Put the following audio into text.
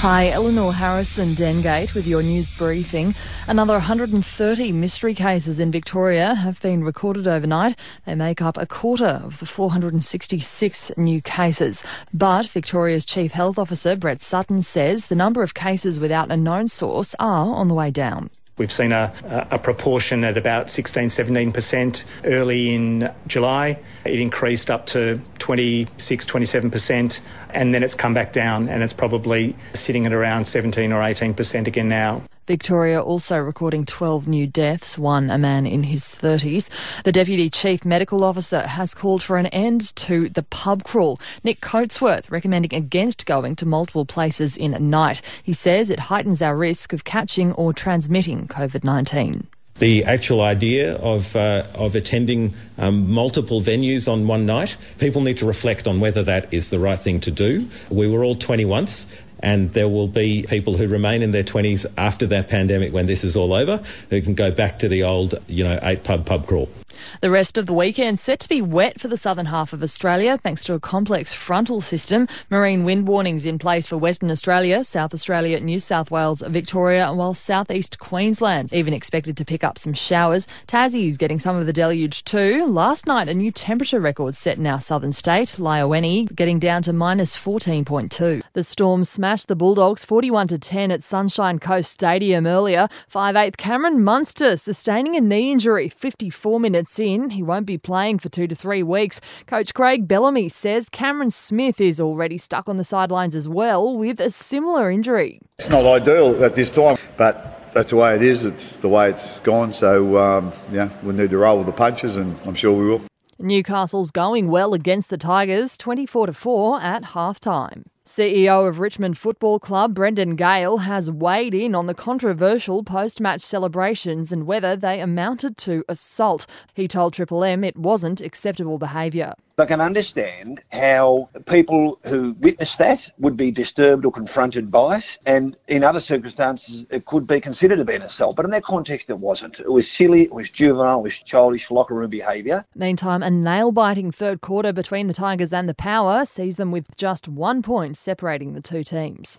Hi, Eleanor Harrison Dengate with your news briefing. Another 130 mystery cases in Victoria have been recorded overnight. They make up a quarter of the 466 new cases. But Victoria's Chief Health Officer Brett Sutton says the number of cases without a known source are on the way down. We've seen a, a proportion at about 16, 17% early in July. It increased up to 26, 27%, and then it's come back down and it's probably sitting at around 17 or 18% again now. Victoria also recording 12 new deaths, one a man in his 30s. The Deputy Chief Medical Officer has called for an end to the pub crawl. Nick Coatsworth recommending against going to multiple places in a night. He says it heightens our risk of catching or transmitting COVID 19 the actual idea of uh, of attending um, multiple venues on one night. People need to reflect on whether that is the right thing to do. We were all 20 once, and there will be people who remain in their 20s after that pandemic when this is all over who can go back to the old, you know, eight pub pub crawl. The rest of the weekend set to be wet for the southern half of Australia thanks to a complex frontal system. Marine wind warnings in place for Western Australia, South Australia, New South Wales, Victoria, while southeast Queensland's even expected to pick up some showers. Tassie's getting some of the deluge too. Last night, a new temperature record set in our southern state, Liawenee, getting down to minus 14.2. The storm smashed the Bulldogs 41 to 10 at Sunshine Coast Stadium earlier. 5'8 Cameron Munster sustaining a knee injury 54 minutes in. He won't be playing for two to three weeks. Coach Craig Bellamy says Cameron Smith is already stuck on the sidelines as well with a similar injury. It's not ideal at this time, but that's the way it is. It's the way it's gone. So, um, yeah, we need to roll with the punches, and I'm sure we will. Newcastle's going well against the Tigers, 24 to 4 at halftime. CEO of Richmond Football Club Brendan Gale has weighed in on the controversial post match celebrations and whether they amounted to assault. He told Triple M it wasn't acceptable behaviour. I can understand how people who witnessed that would be disturbed or confronted by it, and in other circumstances, it could be considered to be an assault. But in that context, it wasn't. It was silly, it was juvenile, it was childish locker room behaviour. Meantime, a nail biting third quarter between the Tigers and the Power sees them with just one point separating the two teams.